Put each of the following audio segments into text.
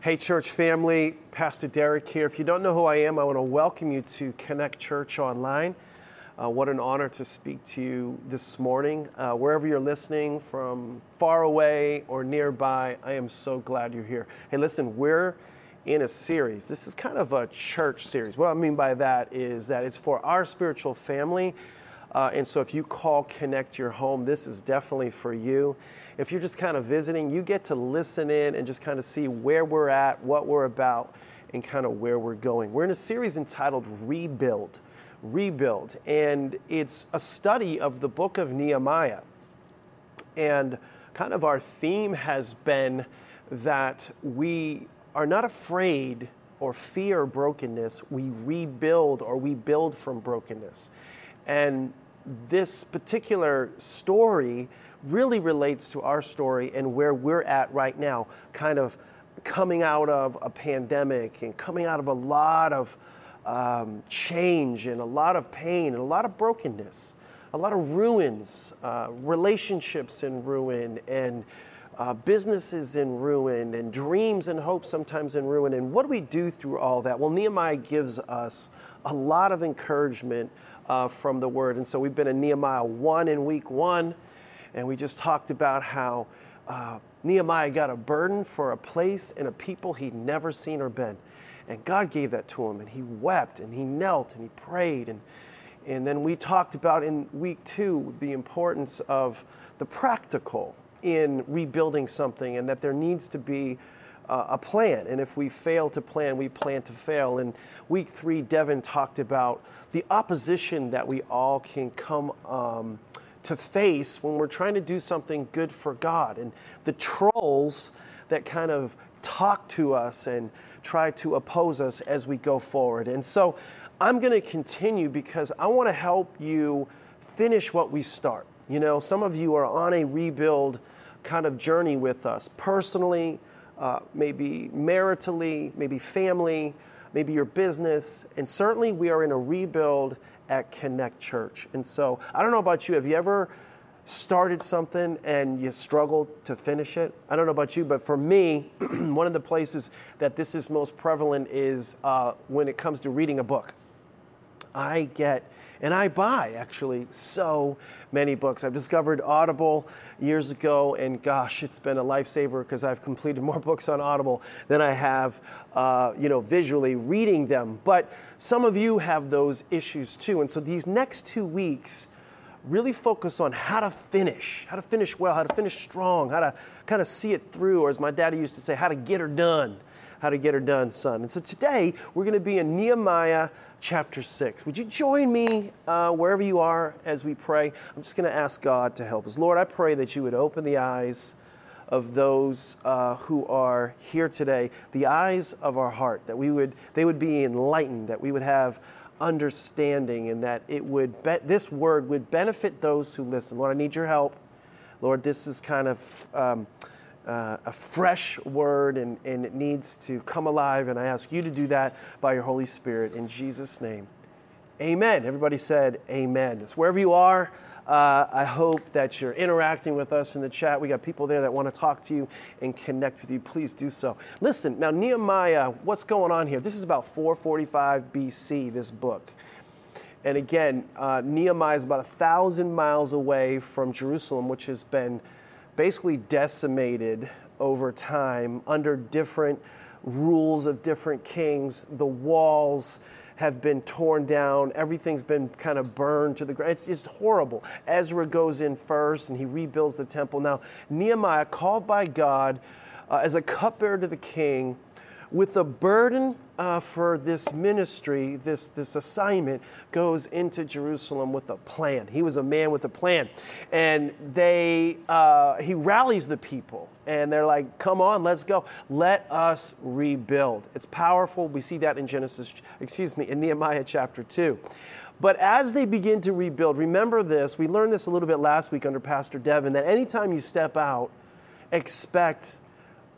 Hey, church family, Pastor Deryck here. If you don't know who I am, I want to welcome you to Connect Church Online. Uh, what an honor to speak to you this morning. Uh, wherever you're listening, from far away or nearby, I am so glad you're here. Hey, listen, we're in a series. This is kind of a church series. What I mean by that is that it's for our spiritual family. Uh, and so if you call Connect Your Home, this is definitely for you if you're just kind of visiting, you get to listen in and just kind of see where we're at, what we're about, and kind of where we're going. We're in a series entitled Rebuild. Rebuild. And it's a study of the book of Nehemiah. And kind of our theme has been that we are not afraid or fear brokenness, we rebuild or we build from brokenness. And this particular story really relates to our story and where we're at right now, kind of coming out of a pandemic and coming out of a lot of um, change and a lot of pain and a lot of brokenness, a lot of ruins, uh, relationships in ruin, and uh, businesses in ruin, and dreams and hopes sometimes in ruin. And what do we do through all that? Well, Nehemiah gives us a lot of encouragement uh, from the word. And so we've been in Nehemiah 1 in week one and we just talked about how uh, Nehemiah got a burden for a place and a people he'd never seen or been. And God gave that to him, and he wept and he knelt and he prayed. And, and then we talked about in week two the importance of the practical in rebuilding something and that there needs to be uh, a plan. And if we fail to plan, we plan to fail. In week three, Devin talked about the opposition that we all can come um, to face when we're trying to do something good for God and the trolls that kind of talk to us and try to oppose us as we go forward. And so I'm going to continue because I want to help you finish what we start. You know, some of you are on a rebuild kind of journey with us personally, uh, maybe maritally, maybe family, maybe your business, and certainly we are in a rebuild at Connect Church. And so I don't know about you, have you ever started something and you struggled to finish it? I don't know about you, but for me, one of the places that this is most prevalent is uh, when it comes to reading a book. I get and I buy actually so many books. I've discovered Audible years ago, and gosh, it's been a lifesaver because I've completed more books on Audible than I have, uh, you know, visually reading them. But some of you have those issues too, and so these next two weeks really focus on how to finish, how to finish well, how to finish strong, how to kind of see it through, or as my daddy used to say, how to get her done how to get her done, son. And so today we're going to be in Nehemiah chapter 6. Would you join me uh, wherever you are as we pray? I'm just going to ask God to help us. Lord, I pray that you would open the eyes of those uh, who are here today, the eyes of our heart, that we would, they would be enlightened, that we would have understanding, and that it would be, this word would benefit those who listen. Lord, I need your help. Lord, this is kind of um, uh, a fresh word and, and it needs to come alive. And I ask you to do that by your Holy Spirit in Jesus' name. Amen. Everybody said amen. Wherever you are, uh, I hope that you're interacting with us in the chat. We got people there that want to talk to you and connect with you. Please do so. Listen, now Nehemiah, what's going on here? This is about 445 BC, this book. And again, uh, Nehemiah is about a thousand miles away from Jerusalem, which has been basically decimated over time under different rules of different kings. The walls have been torn down, everything's been kind of burned to the ground. It's just horrible. Ezra goes in first and he rebuilds the temple. Now, Nehemiah, called by God uh, as a cupbearer to the king, with the burden uh, for this ministry, this, this assignment, goes into Jerusalem with a plan. He was a man with a plan. And they, uh, he rallies the people, and they're like, come on, let's go. Let us rebuild. It's powerful. We see that in Genesis, excuse me, in Nehemiah chapter 2. But as they begin to rebuild, remember this, we learned this a little bit last week under Pastor Devin, that anytime you step out, expect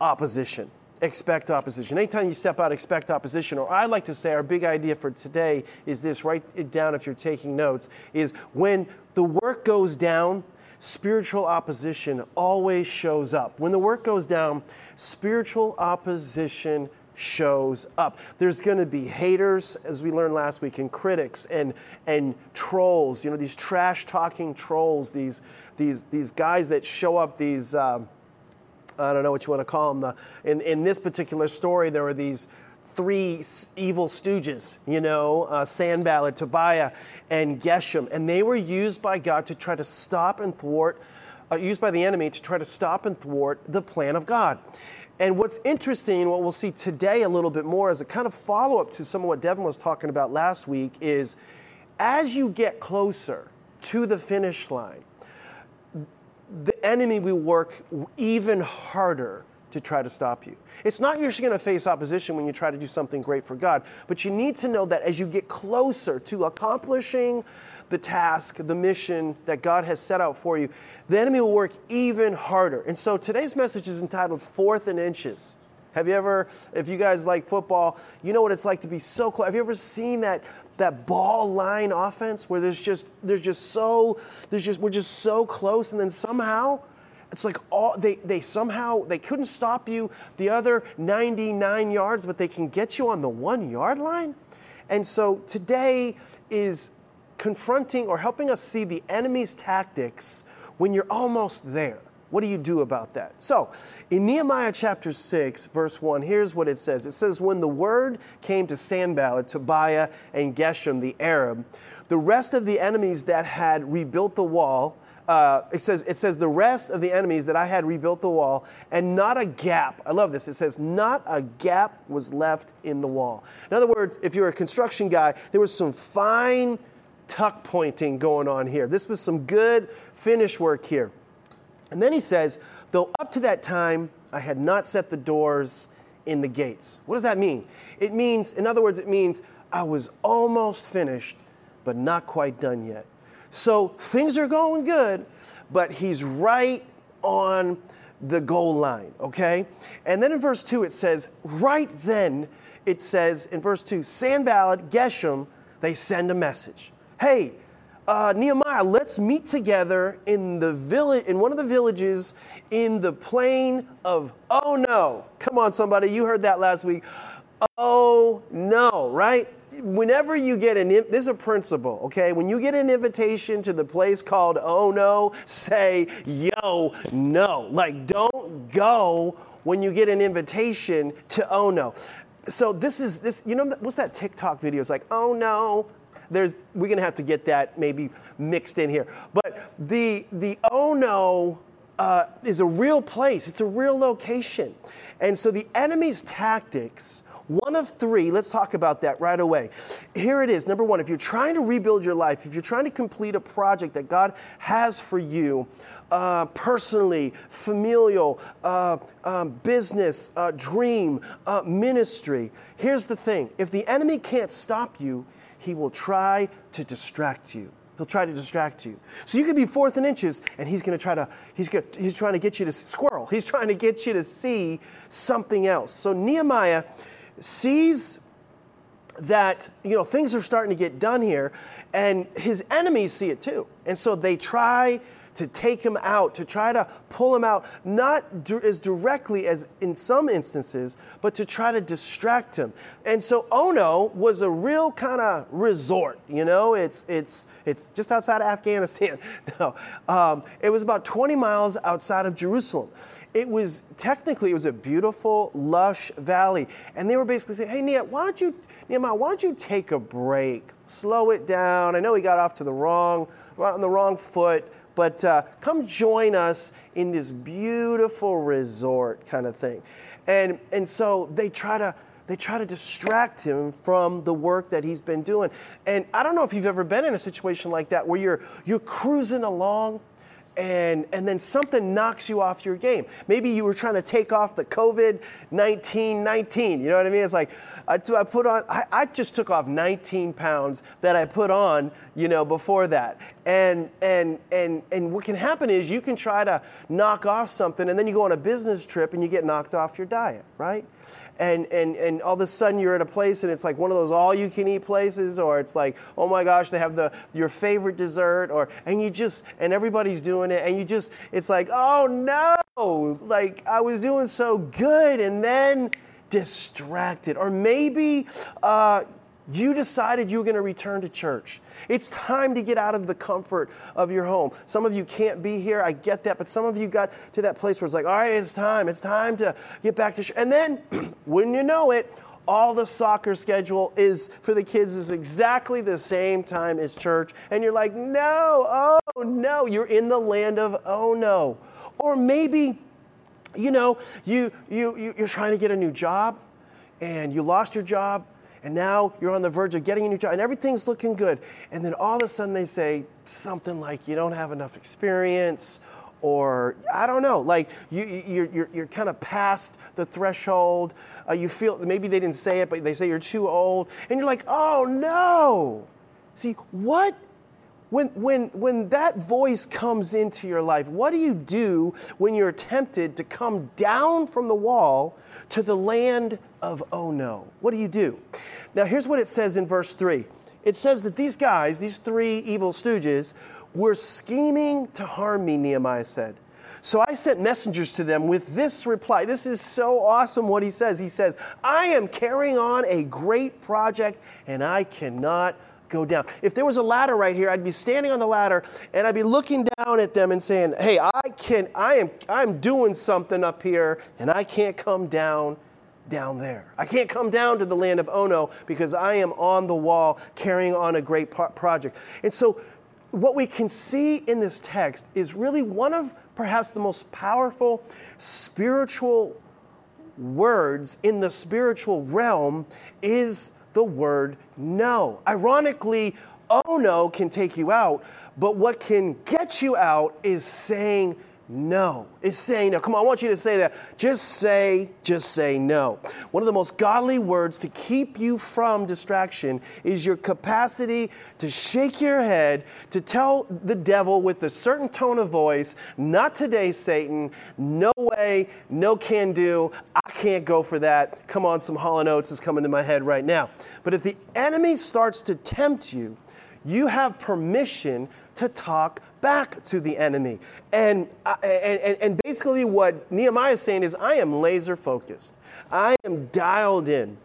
opposition expect opposition. Anytime you step out, expect opposition. Or I like to say our big idea for today is this write it down if you're taking notes is when the work goes down, spiritual opposition always shows up. When the work goes down, spiritual opposition shows up. There's going to be haters, as we learned last week, and critics and and trolls. You know, these trash talking trolls. These these these guys that show up. These uh, I don't know what you want to call them. The, in in this particular story, there were these three evil stooges, you know, uh, Sanballat, Tobiah, and Geshem, and they were used by God to try to stop and thwart, uh, used by the enemy to try to stop and thwart the plan of God. And what's interesting, what we'll see today a little bit more as a kind of follow up to some of what Devin was talking about last week, is as you get closer to the finish line, the enemy will work even harder to try to stop you. It's not you're just going to face opposition when you try to do something great for God, but you need to know that as you get closer to accomplishing the task, the mission that God has set out for you, the enemy will work even harder. And so today's message is entitled Fourth and Inches. Have you ever, if you guys like football, you know what it's like to be so close. Have you ever seen that that ball line offense where there's just there's just so there's just we're just so close and then somehow it's like all they, they somehow they couldn't stop you the other 99 yards, but they can get you on the one yard line. And so today is confronting or helping us see the enemy's tactics when you're almost there. What do you do about that? So, in Nehemiah chapter 6, verse 1, here's what it says It says, When the word came to Sanballat, Tobiah, and Geshem the Arab, the rest of the enemies that had rebuilt the wall, uh, it says it says the rest of the enemies that I had rebuilt the wall, and not a gap. I love this. It says not a gap was left in the wall. In other words, if you're a construction guy, there was some fine tuck pointing going on here. This was some good finish work here. And then he says, though up to that time I had not set the doors in the gates. What does that mean? It means, in other words, it means I was almost finished, but not quite done yet. So things are going good, but he's right on the goal line, okay? And then in verse 2 it says, right then, it says in verse 2, Sanballat, Geshem, they send a message hey, uh, Nehemiah, let's meet together in the village, in one of the villages in the plain of oh no. Come on, somebody, you heard that last week. Oh no, right? Whenever you get an, this is a principle, okay? When you get an invitation to the place called oh no, say yo no. Like don't go when you get an invitation to oh no. So this is this, you know, what's that TikTok video? It's like, oh no, there's we're gonna have to get that maybe mixed in here. But the the oh no uh, is a real place. It's a real location, and so the enemy's tactics. One of three, let's talk about that right away. Here it is. Number one, if you're trying to rebuild your life, if you're trying to complete a project that God has for you, uh, personally, familial, uh, um, business, uh, dream, uh, ministry, here's the thing if the enemy can't stop you, he will try to distract you. He'll try to distract you. So you could be fourth and inches, and he's going to try to, he's, going he's trying to get you to squirrel. He's trying to get you to see something else. So Nehemiah sees that, you know, things are starting to get done here, and his enemies see it too. And so they try to take him out, to try to pull him out, not as directly as in some instances, but to try to distract him. And so Ono was a real kind of resort, you know, it's, it's, it's just outside of Afghanistan. No, um, it was about 20 miles outside of Jerusalem. It was technically, it was a beautiful, lush valley. And they were basically saying, hey, Nehemiah, why don't you, Nehemiah, why don't you take a break? Slow it down. I know he got off to the wrong, on the wrong foot but uh, come join us in this beautiful resort kind of thing. And, and so they try to they try to distract him from the work that he's been doing. And I don't know if you've ever been in a situation like that where you're you're cruising along and, and then something knocks you off your game. Maybe you were trying to take off the COVID 19 19. You know what I mean? It's like, I, I put on, I, I, just took off 19 pounds that I put on, you know, before that. And, and, and, and what can happen is you can try to knock off something and then you go on a business trip and you get knocked off your diet, right? and, and, and all of a sudden you're at a place and it's like one of those all you can eat places or it's like oh my gosh they have the your favorite dessert or and you just and everybody's doing it, and you just, it's like, oh no, like I was doing so good, and then distracted. Or maybe uh, you decided you were going to return to church. It's time to get out of the comfort of your home. Some of you can't be here, I get that, but some of you got to that place where it's like, all right, it's time, it's time to get back to church. And then, wouldn't you know it, all the soccer schedule is for the kids is exactly the same time as church. And you're like, no, oh no, you're in the land of oh no. Or maybe, you know, you, you, you, you're trying to get a new job and you lost your job and now you're on the verge of getting a new job and everything's looking good. And then all of a sudden they say something like you don't have enough experience or I don't know, like you, you're, you're, you're kind of past the threshold. Uh, you feel, maybe they didn't say it, but they say you're too old. And you're like, oh no. See, what when, when, when that voice comes into your life, what do you do when you're tempted to come down from the wall to the land of oh no? What do you do? Now, here's what it says in verse 3 it says that these guys, these three evil stooges, were scheming to harm me, Nehemiah said. So I sent messengers to them with this reply. This is so awesome what he says. He says, I am carrying on a great project and I cannot go down. If there was a ladder right here, I'd be standing on the ladder and I'd be looking down at them and saying, "Hey, I can I am I'm doing something up here and I can't come down down there. I can't come down to the land of Ono because I am on the wall carrying on a great project." And so what we can see in this text is really one of perhaps the most powerful spiritual words in the spiritual realm is the word no. Ironically, oh no can take you out, but what can get you out is saying no. It's saying no. Come on, I want you to say that. Just say, just say no. One of the most godly words to keep you from distraction is your capacity to shake your head, to tell the devil with a certain tone of voice, not today, Satan, no way, no can do, I can't go for that. Come on, some Hall & Oates is coming to my head right now. But if the enemy starts to tempt you, you have permission to talk back to the enemy. And, and, and basically, what Nehemiah is saying is, I am laser focused, I am dialed in.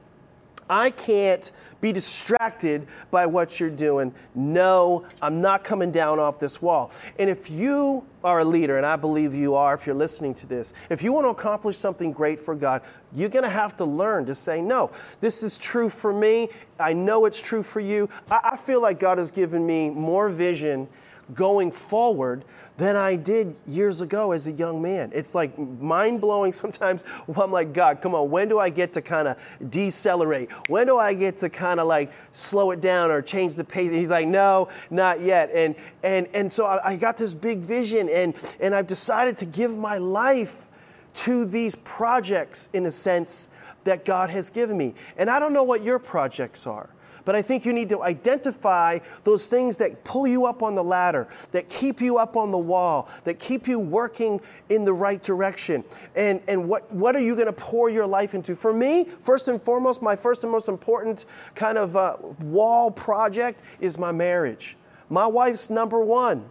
I can't be distracted by what you're doing. No, I'm not coming down off this wall. And if you are a leader, and I believe you are if you're listening to this, if you want to accomplish something great for God, you're going to have to learn to say, no, this is true for me. I know it's true for you. I, I feel like God has given me more vision going forward than I did years ago as a young man. It's like mind blowing sometimes. I'm like, God, come on, when do I get to kind of decelerate? When do I get to kind of like slow it down or change the pace? And he's like, no, not yet. And and and so I, I got this big vision, and and I've decided to give my life to these projects in a sense that God has given me. And I don't know what your projects are. But I think you need to identify those things that pull you up on the ladder, that keep you up on the wall, that keep you working in the right direction. And, and what, what are you going to pour your life into? For me, first and foremost, my first and most important kind of uh, wall project is my marriage. My wife's number one.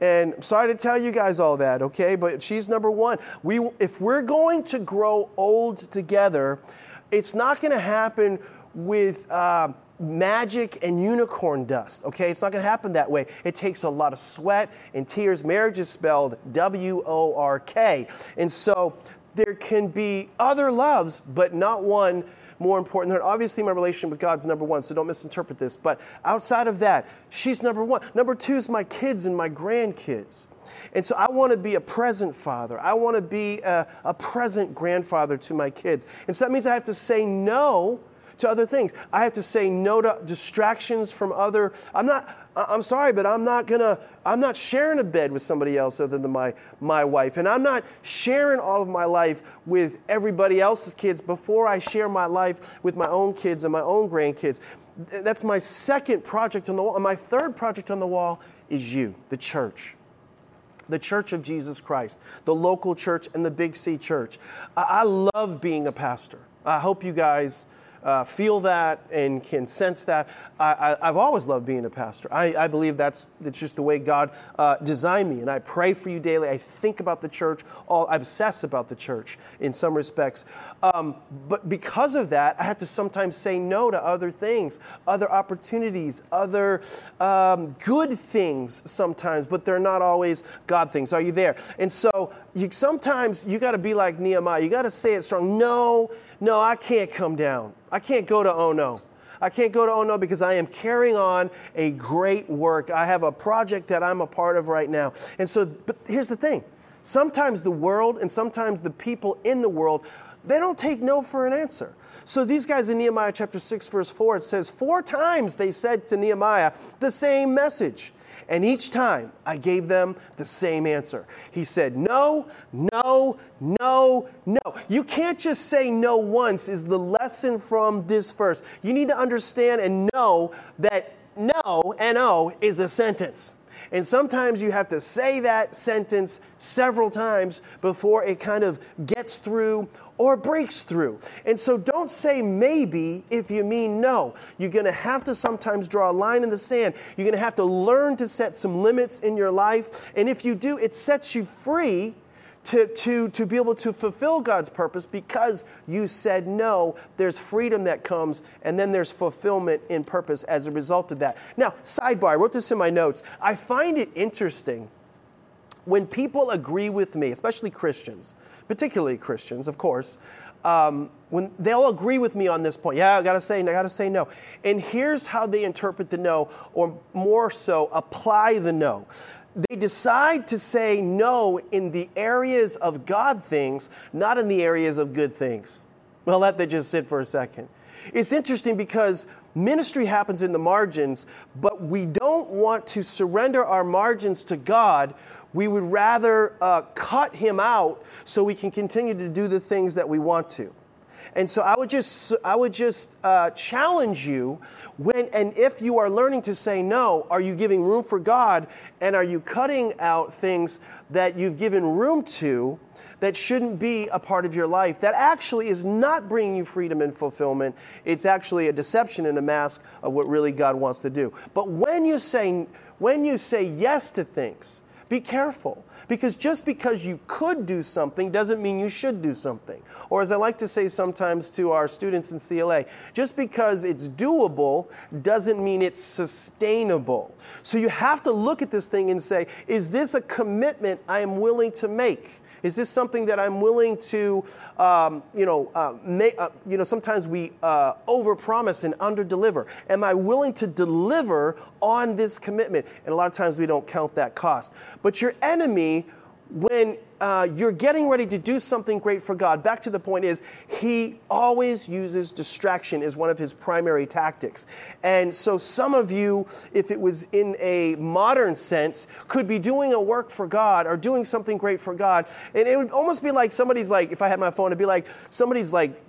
And I'm sorry to tell you guys all that, okay? But she's number one. We, if we're going to grow old together, it's not going to happen with uh, magic and unicorn dust, okay? It's not gonna happen that way. It takes a lot of sweat and tears. Marriage is spelled W O R K. And so there can be other loves, but not one more important than obviously my relationship with God's number one, so don't misinterpret this. But outside of that, she's number one. Number two is my kids and my grandkids. And so I want to be a present father. I want to be a, a present grandfather to my kids. And so that means I have to say no to other things. I have to say no to distractions from other. I'm not. I'm sorry, but I'm not gonna. I'm not sharing a bed with somebody else other than my my wife, and I'm not sharing all of my life with everybody else's kids before I share my life with my own kids and my own grandkids. That's my second project on the wall. My third project on the wall is you, the church the Church of Jesus Christ, the local church, and the Big C church. I, love being a pastor. I hope you guys uh, feel that and can sense that. I, have always loved being a pastor. I, I, believe that's, that's just the way God uh, designed me. And I pray for you daily. I think about the church. All, I obsess about the church in some respects. Um, but because of that, I have to sometimes say no to other things, other opportunities, other um, good things sometimes, but they're not always God things. Are you there? And so you, sometimes you got to be like Nehemiah. You got to say it strong. No, no, I can't come down. I can't go to oh no. I can't go to oh no because I am carrying on a great work. I have a project that I'm a part of right now. And so, but here's the thing sometimes the world and sometimes the people in the world, they don't take no for an answer. So these guys in Nehemiah chapter 6, verse 4, it says, Four times they said to Nehemiah the same message. And each time I gave them the same answer. He said, No, no, no, no. You can't just say no once, is the lesson from this verse. You need to understand and know that no, N-O, is a sentence. And sometimes you have to say that sentence several times before it kind of gets through or breaks through. And so don't say maybe if you mean no. You're going to have to sometimes draw a line in the sand. You're going to have to learn to set some limits in your life. And if you do, it sets you free to, to, to be able to fulfill God's purpose because you said no. There's freedom that comes, and then there's fulfillment in purpose as a result of that. Now, sidebar, I wrote this in my notes. I find it interesting when people agree with me, especially Christians, particularly Christians, of course, um, when they'll agree with me on this point. Yeah, I gotta say, I gotta say no. And here's how they interpret the no, or more so, apply the no they decide to say no in the areas of God things, not in the areas of good things. Well, let that just sit for a second. It's interesting because ministry happens in the margins, but we don't want to surrender our margins to God. We would rather uh, cut Him out so we can continue to do the things that we want to. And so I would just, I would just uh, challenge you when and if you are learning to say no, are you giving room for God and are you cutting out things that you've given room to that shouldn't be a part of your life that actually is not bringing you freedom and fulfillment? It's actually a deception and a mask of what really God wants to do. But when you say, when you say yes to things, be careful because just because you could do something doesn't mean you should do something. Or, as I like to say sometimes to our students in CLA, just because it's doable doesn't mean it's sustainable. So, you have to look at this thing and say, is this a commitment I am willing to make? Is this something that I'm willing to, um, you know, uh, make, uh, you know, sometimes we uh, overpromise and underdeliver. Am I willing to deliver on this commitment? And a lot of times we don't count that cost. But your enemy when uh, you're getting ready to do something great for God, back to the point is, He always uses distraction as one of His primary tactics. And so, some of you, if it was in a modern sense, could be doing a work for God or doing something great for God. And it would almost be like somebody's like, if I had my phone, it'd be like somebody's like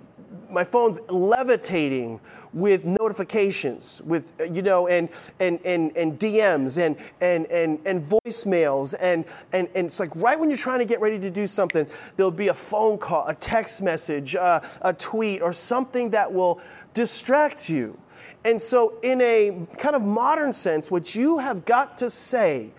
my phone's levitating with notifications, with you know, and and and, and DMs and and and and voicemails, and and and it's like right when you're trying to get ready to do something, there'll be a phone call, a text message, uh, a tweet, or something that will distract you. And so, in a kind of modern sense, what you have got to say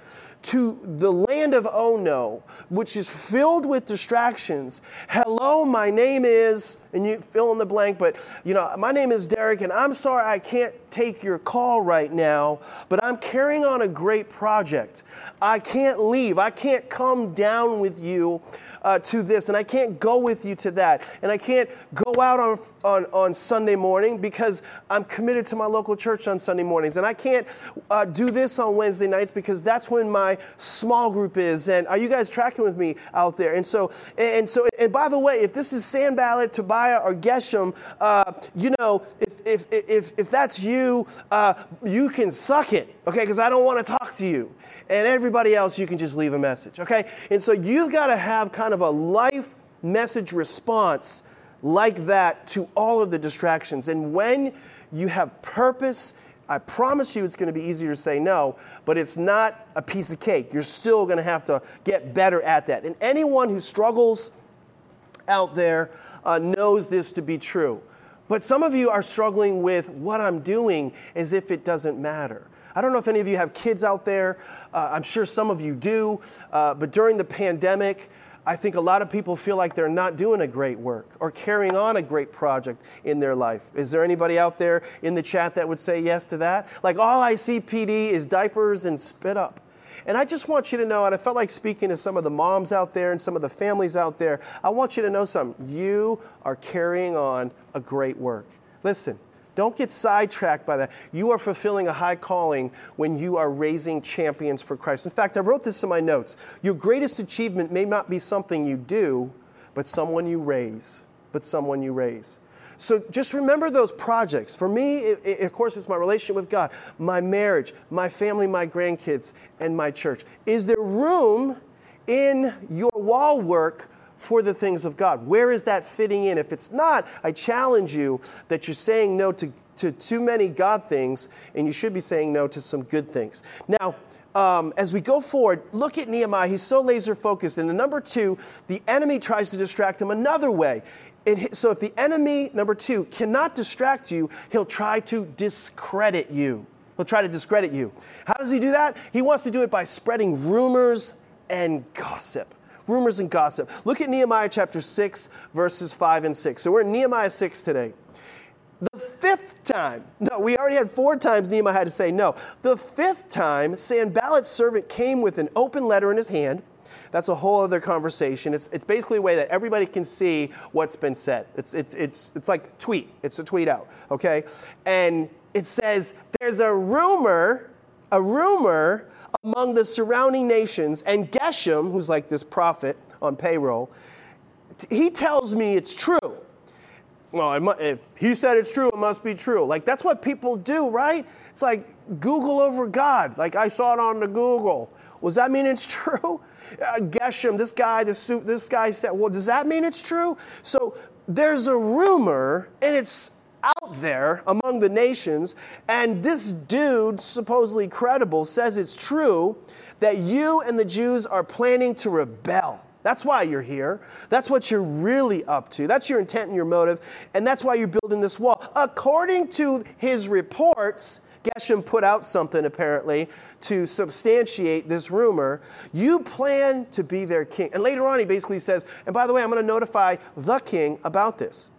to the land of oh no, which is filled with distractions. Hello, my name is, and you fill in the blank, but you know, my name is Deryck, and I'm sorry I can't take your call right now, but I'm carrying on a great project. I can't leave. I can't come down with you uh, to this, and I can't go with you to that, and I can't go out on, on, on Sunday morning because I'm committed to my local church on Sunday mornings, and I can't uh, do this on Wednesday nights because that's when my small group is. And are you guys tracking with me out there? And so, and so, and by the way, if this is Sanballat, Tobiah, or Geshem, uh, you know, if, if, if, if that's you, uh, you can suck it, okay? Because I don't want to talk to you. And everybody else, you can just leave a message, okay? And so you've got to have kind of a life message response like that to all of the distractions. And when you have purpose, I promise you it's going to be easier to say no, but it's not a piece of cake. You're still going to have to get better at that. And anyone who struggles out there uh, knows this to be true. But some of you are struggling with what I'm doing as if it doesn't matter. I don't know if any of you have kids out there. Uh, I'm sure some of you do. Uh, but during the pandemic, I think a lot of people feel like they're not doing a great work or carrying on a great project in their life. Is there anybody out there in the chat that would say yes to that? Like, all I see, PD, is diapers and spit up. And I just want you to know, and I felt like speaking to some of the moms out there and some of the families out there, I want you to know something. You are carrying on a great work. Listen, don't get sidetracked by that. You are fulfilling a high calling when you are raising champions for Christ. In fact, I wrote this in my notes. Your greatest achievement may not be something you do, but someone you raise. But someone you raise. So just remember those projects. For me, it, it, of course, it's my relationship with God, my marriage, my family, my grandkids, and my church. Is there room in your wall work for the things of God? Where is that fitting in? If it's not, I challenge you that you're saying no to, to too many God things, and you should be saying no to some good things. Now, um, as we go forward, look at Nehemiah. He's so laser focused. And the number two, the enemy tries to distract him another way. It, so if the enemy, number two, cannot distract you, he'll try to discredit you. He'll try to discredit you. How does he do that? He wants to do it by spreading rumors and gossip. Rumors and gossip. Look at Nehemiah chapter 6, verses 5 and 6. So we're in Nehemiah 6 today. The fifth time, no, we already had four times Nehemiah had to say no. The fifth time, Sanballat's servant came with an open letter in his hand that's a whole other conversation. It's, it's basically a way that everybody can see what's been said. It's, it's, it's, it's like tweet. It's a tweet out, okay? And it says, there's a rumor, a rumor among the surrounding nations, and Geshem, who's like this prophet on payroll, he tells me it's true. Well, if he said it's true, it must be true. Like, that's what people do, right? It's like Google over God. Like, I saw it on the Google. Does that mean it's true? Uh, Geshem, this guy, this, this guy said, well, does that mean it's true? So there's a rumor, and it's out there among the nations, and this dude, supposedly credible, says it's true that you and the Jews are planning to rebel. That's why you're here. That's what you're really up to. That's your intent and your motive. And that's why you're building this wall. According to his reports, Geshem put out something apparently to substantiate this rumor. You plan to be their king. And later on, he basically says, and by the way, I'm going to notify the king about this.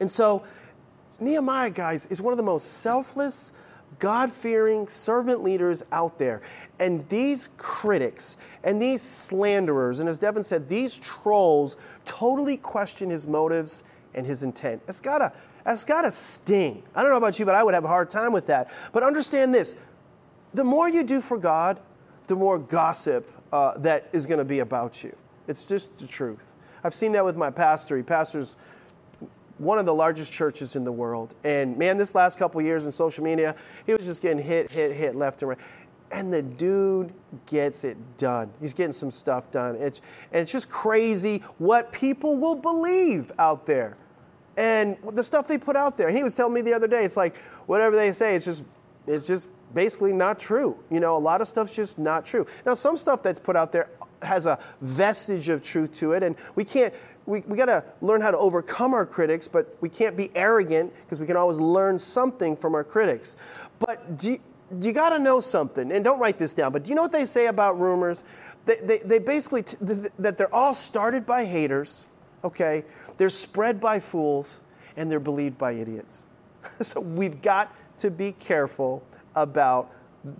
And so, Nehemiah, guys, is one of the most selfless, God fearing servant leaders out there. And these critics and these slanderers, and as Devin said, these trolls totally question his motives and his intent. It's got to that's got to sting. I don't know about you, but I would have a hard time with that. But understand this the more you do for God, the more gossip uh, that is going to be about you. It's just the truth. I've seen that with my pastor. He pastors one of the largest churches in the world. And man, this last couple years in social media, he was just getting hit, hit, hit left and right. And the dude gets it done. He's getting some stuff done. It's, and it's just crazy what people will believe out there and the stuff they put out there. And he was telling me the other day, it's like whatever they say, it's just it's just basically not true. You know, a lot of stuff's just not true. Now, some stuff that's put out there has a vestige of truth to it, and we can't. We, we got to learn how to overcome our critics, but we can't be arrogant because we can always learn something from our critics. But do you, got to know something, and don't write this down, but do you know what they say about rumors? They, they, they basically, t- that they're all started by haters, okay? They're spread by fools and they're believed by idiots. so we've got to be careful about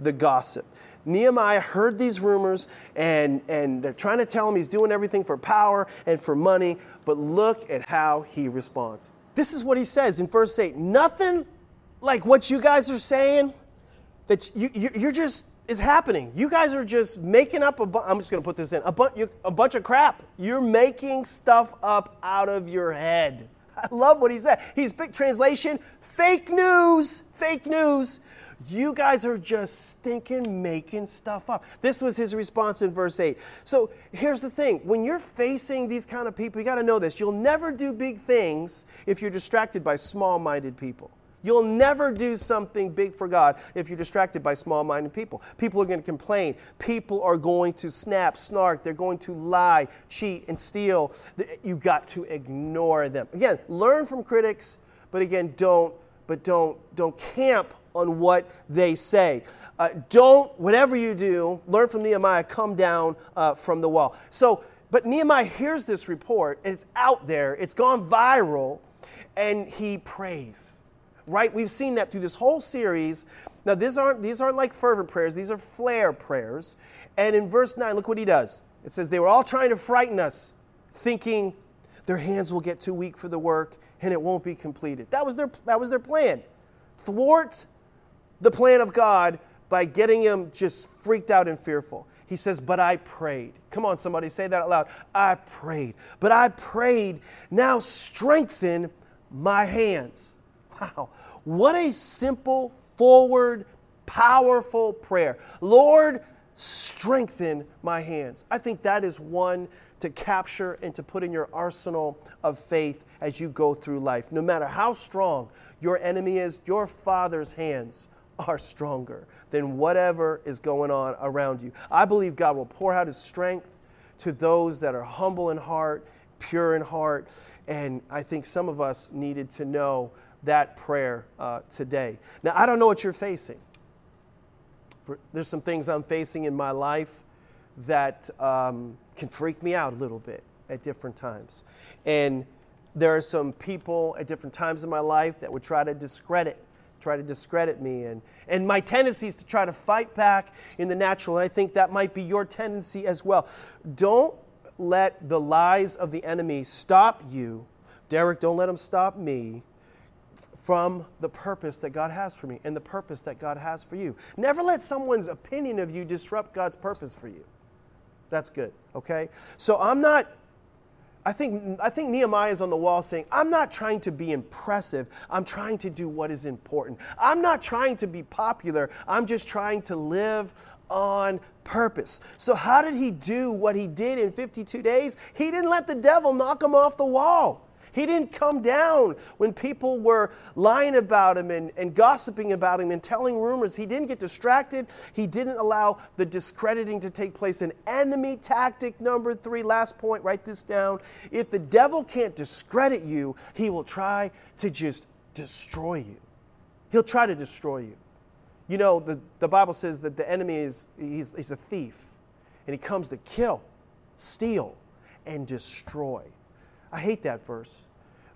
the gossip. Nehemiah heard these rumors and, and they're trying to tell him he's doing everything for power and for money, but look at how he responds. This is what he says in verse 8 Nothing like what you guys are saying that you, you, are just is happening. You guys are just making up a bu- I'm just going to put this in a, bu- a bunch of crap. You're making stuff up out of your head. I love what he said. He's big translation, fake news, fake news. You guys are just stinking making stuff up. This was his response in verse 8. So here's the thing when you're facing these kind of people, you got to know this. You'll never do big things if you're distracted by small minded people. You'll never do something big for God if you're distracted by small minded people. People are going to complain. People are going to snap, snark. They're going to lie, cheat, and steal. You've got to ignore them. Again, learn from critics, but again, don't, but don't, don't camp on what they say. Uh, don't, whatever you do, learn from Nehemiah, come down uh, from the wall. So, but Nehemiah hears this report, and it's out there, it's gone viral, and he prays. Right? We've seen that through this whole series. Now, these aren't, these aren't like fervent prayers, these are flare prayers. And in verse 9, look what he does. It says, They were all trying to frighten us, thinking their hands will get too weak for the work and it won't be completed. That was their, that was their plan. Thwart the plan of God by getting him just freaked out and fearful. He says, But I prayed. Come on, somebody, say that out loud. I prayed. But I prayed. Now strengthen my hands. Wow. What a simple, forward, powerful prayer. Lord, strengthen my hands. I think that is one to capture and to put in your arsenal of faith as you go through life. No matter how strong your enemy is, your Father's hands are stronger than whatever is going on around you. I believe God will pour out his strength to those that are humble in heart, pure in heart, and I think some of us needed to know that prayer uh, today. Now, I don't know what you're facing. For, there's some things I'm facing in my life that um, can freak me out a little bit at different times. And there are some people at different times in my life that would try to discredit try to discredit me and, and my tendency is to try to fight back in the natural and i think that might be your tendency as well don't let the lies of the enemy stop you derek don't let them stop me from the purpose that God has for me and the purpose that God has for you. Never let someone's opinion of you disrupt God's purpose for you. That's good, okay? So I'm not I think, I think Nehemiah is on the wall saying, I'm not trying to be impressive. I'm trying to do what is important. I'm not trying to be popular. I'm just trying to live on purpose. So, how did he do what he did in 52 days? He didn't let the devil knock him off the wall. He didn't come down when people were lying about him and, and gossiping about him and telling rumors. He didn't get distracted. He didn't allow the discrediting to take place. An enemy tactic number three, last point, write this down. If the devil can't discredit you, he will try to just destroy you. He'll try to destroy you. You know, the, the Bible says that the enemy is he's, he's a thief and he comes to kill, steal, and destroy. I hate that verse,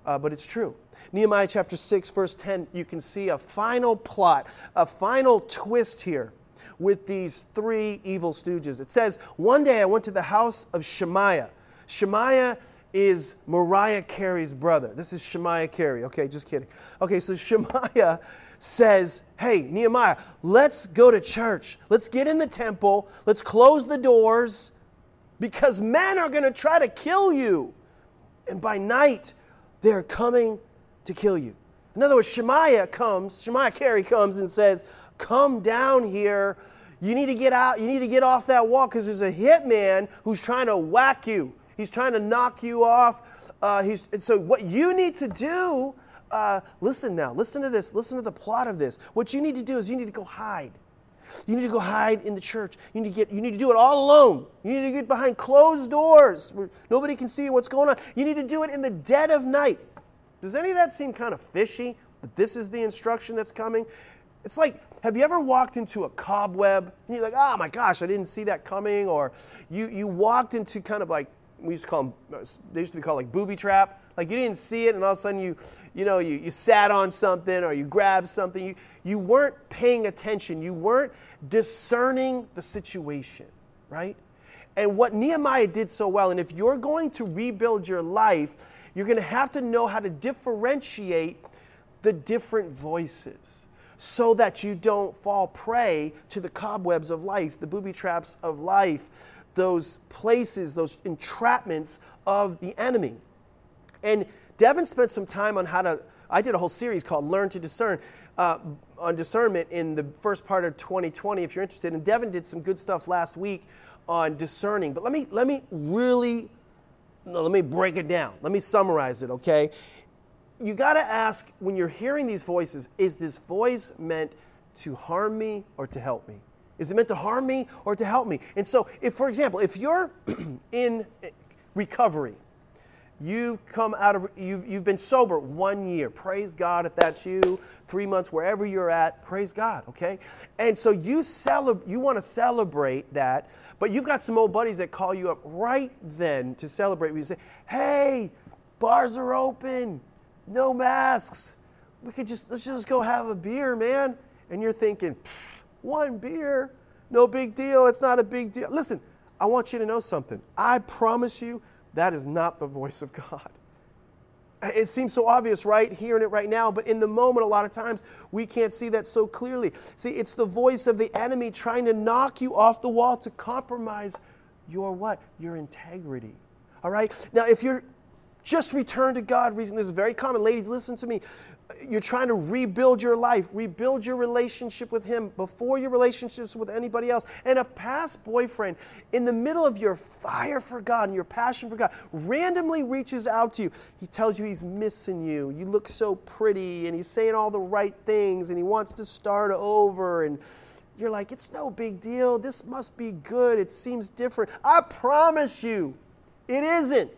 uh, but it's true. Nehemiah chapter 6, verse 10, you can see a final plot, a final twist here with these three evil stooges. It says, One day I went to the house of Shemaiah. Shemaiah is Mariah Carey's brother. This is Shemaiah Carey. Okay, just kidding. Okay, so Shemaiah says, Hey, Nehemiah, let's go to church. Let's get in the temple. Let's close the doors because men are going to try to kill you and by night they're coming to kill you. In other words, Shemaiah comes, Shemaiah Carey comes and says, Come down here. You need to get out, you need to get off that wall because there's a hitman who's trying to whack you. He's trying to knock you off. Uh, he's, and so, what you need to do, uh, listen now, listen to this, listen to the plot of this. What you need to do is you need to go hide. You need to go hide in the church. You need to get you need to do it all alone. You need to get behind closed doors where nobody can see what's going on. You need to do it in the dead of night. Does any of that seem kind of fishy? That this is the instruction that's coming? It's like, have you ever walked into a cobweb and you're like, oh my gosh, I didn't see that coming? Or you, you walked into kind of like, we used to call them, they used to be called like booby trap. Like you didn't see it and all of a sudden you, you know, you, you sat on something or you grabbed something. You, you weren't paying attention. You weren't discerning the situation, right? And what Nehemiah did so well, and if you're going to rebuild your life, you're going to have to know how to differentiate the different voices so that you don't fall prey to the cobwebs of life, the booby traps of life, those places, those entrapments of the enemy. And Devin spent some time on how to, I did a whole series called Learn to Discern. Uh, on discernment in the first part of 2020 if you're interested. And devin did some good stuff last week on discerning. But let me let me really no, let me break it down. Let me summarize it okay? You got to ask when you're hearing these voices is this voice meant to harm me or to help me? Is it meant to harm me or to help me? And so if for example if you're in recovery You've come out of, you, you've been sober one year. Praise God if that's you. Three months, wherever you're at, praise God, okay? And so you, celeb- you want to celebrate that, but you've got some old buddies that call you up right then to celebrate. You say, hey, bars are open, no masks. We could just, let's just go have a beer, man. And you're thinking, one beer, no big deal. It's not a big deal. Listen, I want you to know something. I promise you, that is not the voice of God. It seems so obvious, right? Hearing it right now, but in the moment, a lot of times we can't see that so clearly. See, it's the voice of the enemy trying to knock you off the wall to compromise your what? Your integrity. All right? Now, if you're just return to God recently, this is very common. Ladies, listen to me you're trying to rebuild your life, rebuild your relationship with Him before your relationships with anybody else. And a past boyfriend, in the middle of your fire for God and your passion for God, randomly reaches out to you. He tells you he's missing you. You look so pretty, and he's saying all the right things, and he wants to start over. And you're like, it's no big deal. This must be good. It seems different. I promise you, it isn't.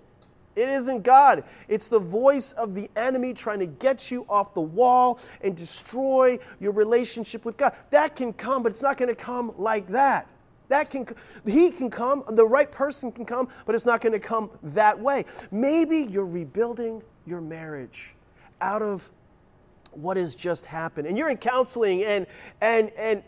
It isn't God. It's the voice of the enemy trying to get you off the wall and destroy your relationship with God. That can come, but it's not going to come like that. That can he can come, the right person can come, but it's not going to come that way. Maybe you're rebuilding your marriage out of what has just happened. And you're in counseling and and and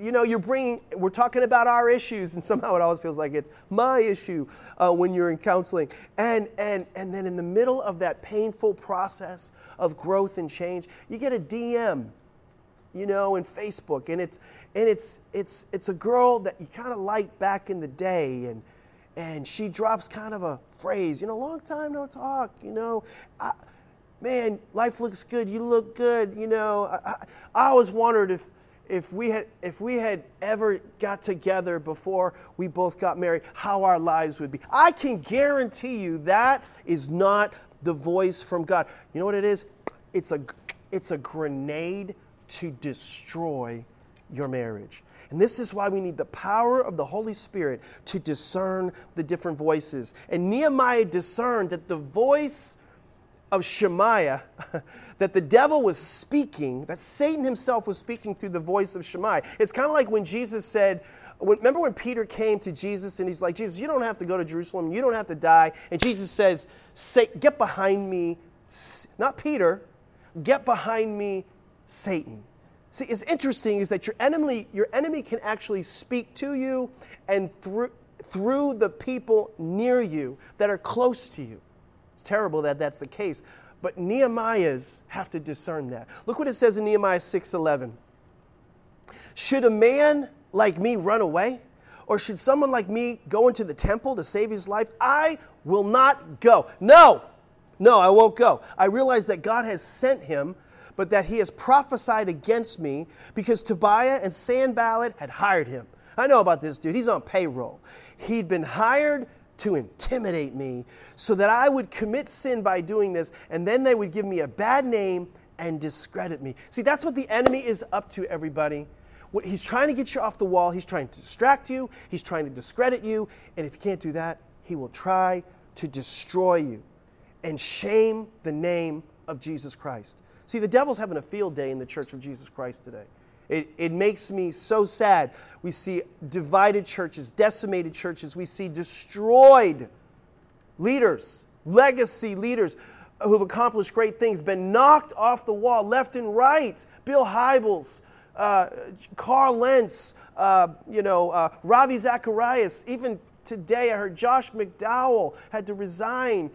you know, you're bringing, we're talking about our issues, and somehow it always feels like it's my issue uh, when you're in counseling. And, and, and then in the middle of that painful process of growth and change, you get a DM, you know, in Facebook, and it's, and it's, it's, it's a girl that you kind of liked back in the day, and, and she drops kind of a phrase, you know, long time no talk, you know. I, man, life looks good, you look good, you know. I, I, I always wondered if, if we had if we had ever got together before we both got married how our lives would be. I can guarantee you that is not the voice from god. You know what it is? It's a it's a grenade to destroy your marriage. And this is why we need the power of the Holy Spirit to discern the different voices. And Nehemiah discerned that the voice of Shemaiah that the devil was speaking, that Satan himself was speaking through the voice of Shemaiah. It's kind of like when Jesus said, remember when Peter came to Jesus and he's like, Jesus, you don't have to go to Jerusalem, you don't have to die. And Jesus says, Get behind me, not Peter, get behind me, Satan. See, it's interesting is that your enemy, your enemy can actually speak to you and through, through the people near you that are close to you. It's terrible that that's the case. But Nehemiah's have to discern that. Look what it says in Nehemiah 6:11. Should a man like me run away? Or should someone like me go into the temple to save his life? I will not go. No, no, I won't go. I realize that God has sent him, but that he has prophesied against me because Tobiah and Sanballat had hired him. I know about this dude. He's on payroll. He'd been hired to intimidate me so that I would commit sin by doing this, and then they would give me a bad name and discredit me. See, that's what the enemy is up to, everybody. What, He's trying to get you off the wall, he's trying to distract you, he's trying to discredit you, and if he can't do that, he will try to destroy you and shame the name of Jesus Christ. See, the devil's having a field day in the church of Jesus Christ today. It, it makes me so sad. We see divided churches, decimated churches. We see destroyed leaders, legacy leaders who've accomplished great things, been knocked off the wall left and right. Bill Hybels, uh, Carl Lentz, uh, you know, uh, Ravi Zacharias. Even today, I heard Josh McDowell had to resign.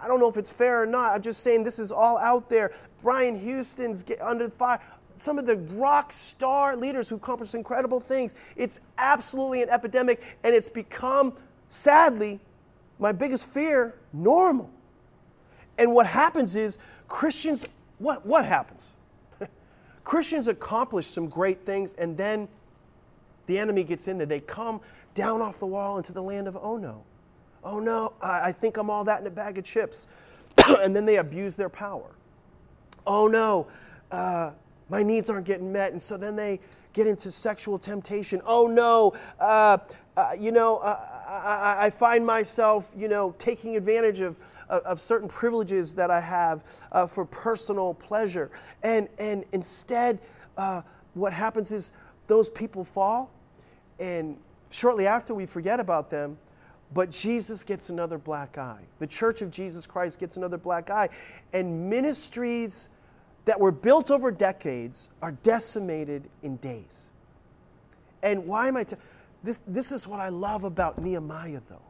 I don't know if it's fair or not. I'm just saying this is all out there. Brian Houston's under fire some of the rock star leaders who accomplished incredible things. It's absolutely an epidemic, and it's become, sadly, my biggest fear, normal. And what happens is Christians, what, what happens? Christians accomplish some great things, and then the enemy gets in there. They come down off the wall into the land of oh no. Oh no, I, I think I'm all that in a bag of chips. and then they abuse their power. Oh no, uh, my needs aren't getting met. And so then they get into sexual temptation. Oh no, uh, uh, you know, uh, I, I, find myself, you know, taking advantage of, of, of certain privileges that I have uh, for personal pleasure. And, and instead, uh, what happens is those people fall, and shortly after we forget about them, but Jesus gets another black eye. The church of Jesus Christ gets another black eye. And ministries that were built over decades are decimated in days. And why am I? T- this, this is what I love about Nehemiah, though.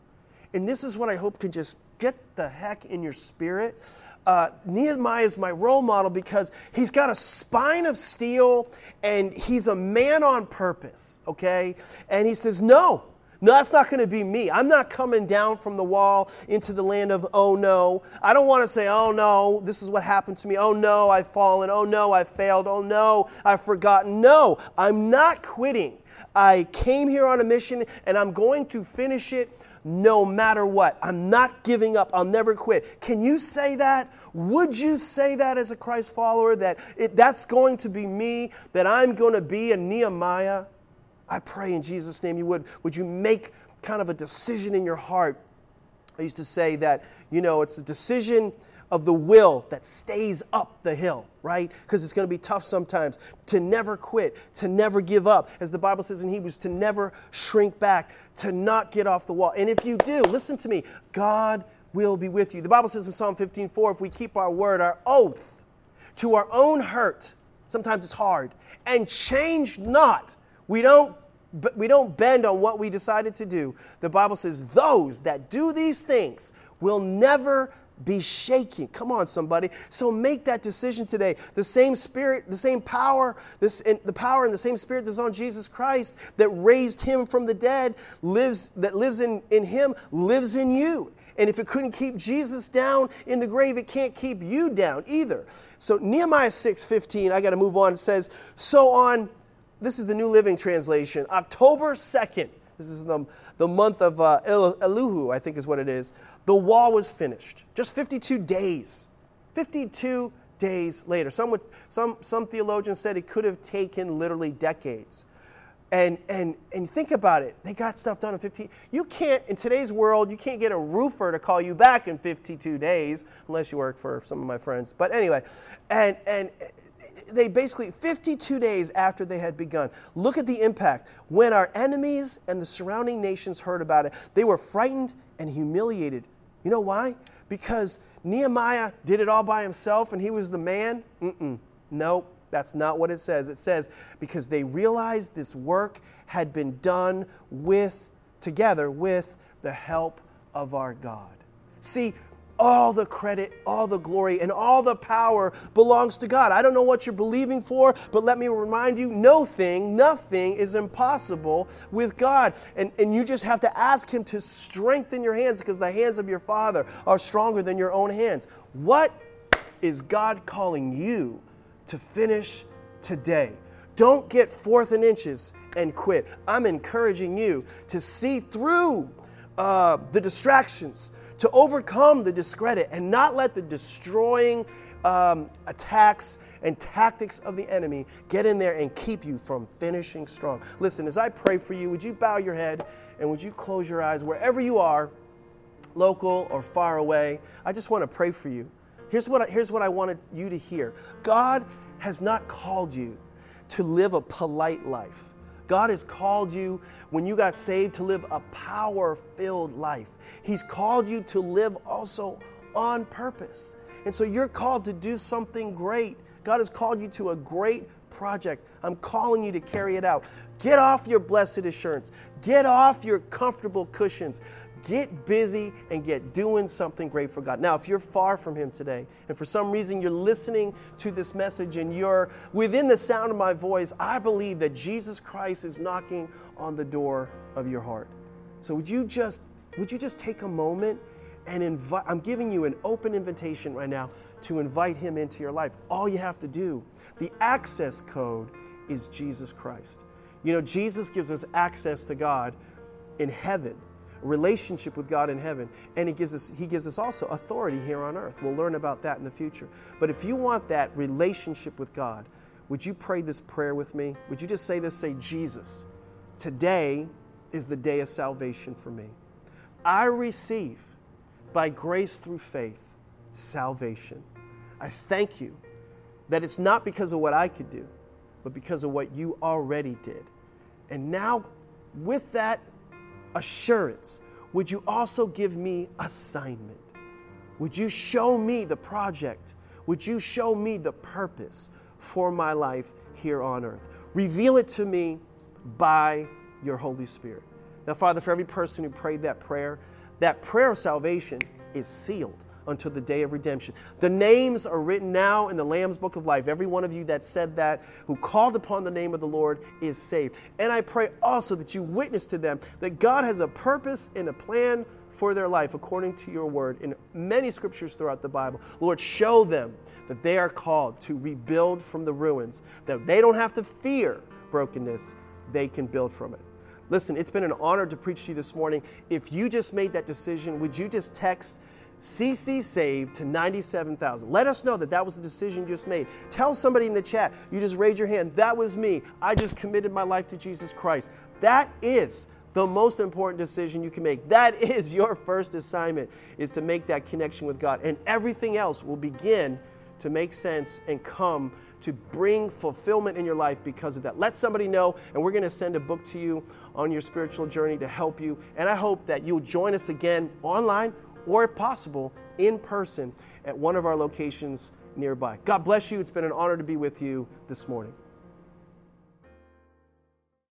And this is what I hope can just get the heck in your spirit. Uh, Nehemiah is my role model because he's got a spine of steel and he's a man on purpose, okay? And he says, No, no, that's not going to be me. I'm not coming down from the wall into the land of oh no. I don't want to say, oh no, this is what happened to me. Oh no, I've fallen. Oh no, I've failed. Oh no, I've forgotten. No, I'm not quitting. I came here on a mission and I'm going to finish it no matter what. I'm not giving up. I'll never quit. Can you say that? Would you say that as a Christ follower that it, that's going to be me, that I'm going to be a Nehemiah? I pray in Jesus' name you would. Would you make kind of a decision in your heart? I used to say that, you know, it's a decision of the will that stays up the hill, right? Because it's going to be tough sometimes to never quit, to never give up. As the Bible says in Hebrews, to never shrink back, to not get off the wall. And if you do, listen to me, God will be with you. The Bible says in Psalm 15 4, if we keep our word, our oath to our own hurt, sometimes it's hard, and change not we don't, we don't bend on what we decided to do. The Bible says, those that do these things will never be shaking. Come on, somebody. So make that decision today. The same spirit, the same power, this, and the power and the same spirit that's on Jesus Christ that raised him from the dead lives, that lives in, in him, lives in you. And if it couldn't keep Jesus down in the grave, it can't keep you down either. So Nehemiah 6:15, I got to move on. It says, "So on this is the New Living Translation. October 2nd, this is the, the month of uh, Eluhu, I think is what it is. The wall was finished. Just 52 days. 52 days later. Some, would, some, some theologians said it could have taken literally decades. And, and, and think about it. They got stuff done in 15. You can't, in today's world, you can't get a roofer to call you back in 52 days, unless you work for some of my friends. But anyway, and, and they basically, 52 days after they had begun, look at the impact. When our enemies and the surrounding nations heard about it, they were frightened and humiliated. You know why? Because Nehemiah did it all by himself and he was the man? Mm-mm. Nope, that's not what it says. It says because they realized this work had been done with, together with the help of our God. See, all the credit, all the glory, and all the power belongs to God. I don't know what you're believing for, but let me remind you no thing, nothing is impossible with God. And, and you just have to ask Him to strengthen your hands because the hands of your Father are stronger than your own hands. What is God calling you to finish today? Don't get fourth and inches and quit. I'm encouraging you to see through uh, the distractions to overcome the discredit and not let the destroying um, attacks and tactics of the enemy get in there and keep you from finishing strong. Listen, as I pray for you, would you bow your head and would you close your eyes wherever you are, local or far away? I just want to pray for you. Here's what I, here's what I wanted you to hear God has not called you to live a polite life. God has called you, when you got saved, to live a power filled life. He's called you to live also on purpose. And so you're called to do something great. God has called you to a great project. I'm calling you to carry it out. Get off your blessed assurance. Get off your comfortable cushions. Get busy and get doing something great for God. Now, if you're far from Him today, and for some reason you're listening to this message and you're within the sound of my voice, I believe that Jesus Christ is knocking on the door of your heart. So would you just would you just take a moment and invite I'm giving you an open invitation right now to invite him into your life. All you have to do, the access code is Jesus Christ. You know, Jesus gives us access to God in heaven relationship with God in heaven, and he gives us he gives us also authority here on earth. We'll learn about that in the future. But if you want that relationship with God, would you pray this prayer with me? Would you just say this say Jesus, today is the day of salvation for me. I receive by grace through faith, salvation. I thank you that it's not because of what I could do, but because of what you already did. And now, with that assurance, would you also give me assignment? Would you show me the project? Would you show me the purpose for my life here on earth? Reveal it to me by your Holy Spirit. Now, Father, for every person who prayed that prayer, that prayer of salvation is sealed until the day of redemption. The names are written now in the Lamb's book of life. Every one of you that said that, who called upon the name of the Lord, is saved. And I pray also that you witness to them that God has a purpose and a plan for their life according to your word in many scriptures throughout the Bible. Lord, show them that they are called to rebuild from the ruins, that they don't have to fear brokenness, they can build from it. Listen, it's been an honor to preach to you this morning. If you just made that decision, would you just text CC saved to 97,000. Let us know that that was the decision you just made. Tell somebody in the chat, you just raise your hand, that was me. I just committed my life to Jesus Christ. That is the most important decision you can make. That is your first assignment is to make that connection with God and everything else will begin to make sense and come to bring fulfillment in your life because of that. Let somebody know, and we're going to send a book to you on your spiritual journey to help you. And I hope that you'll join us again online or, if possible, in person at one of our locations nearby. God bless you. It's been an honor to be with you this morning.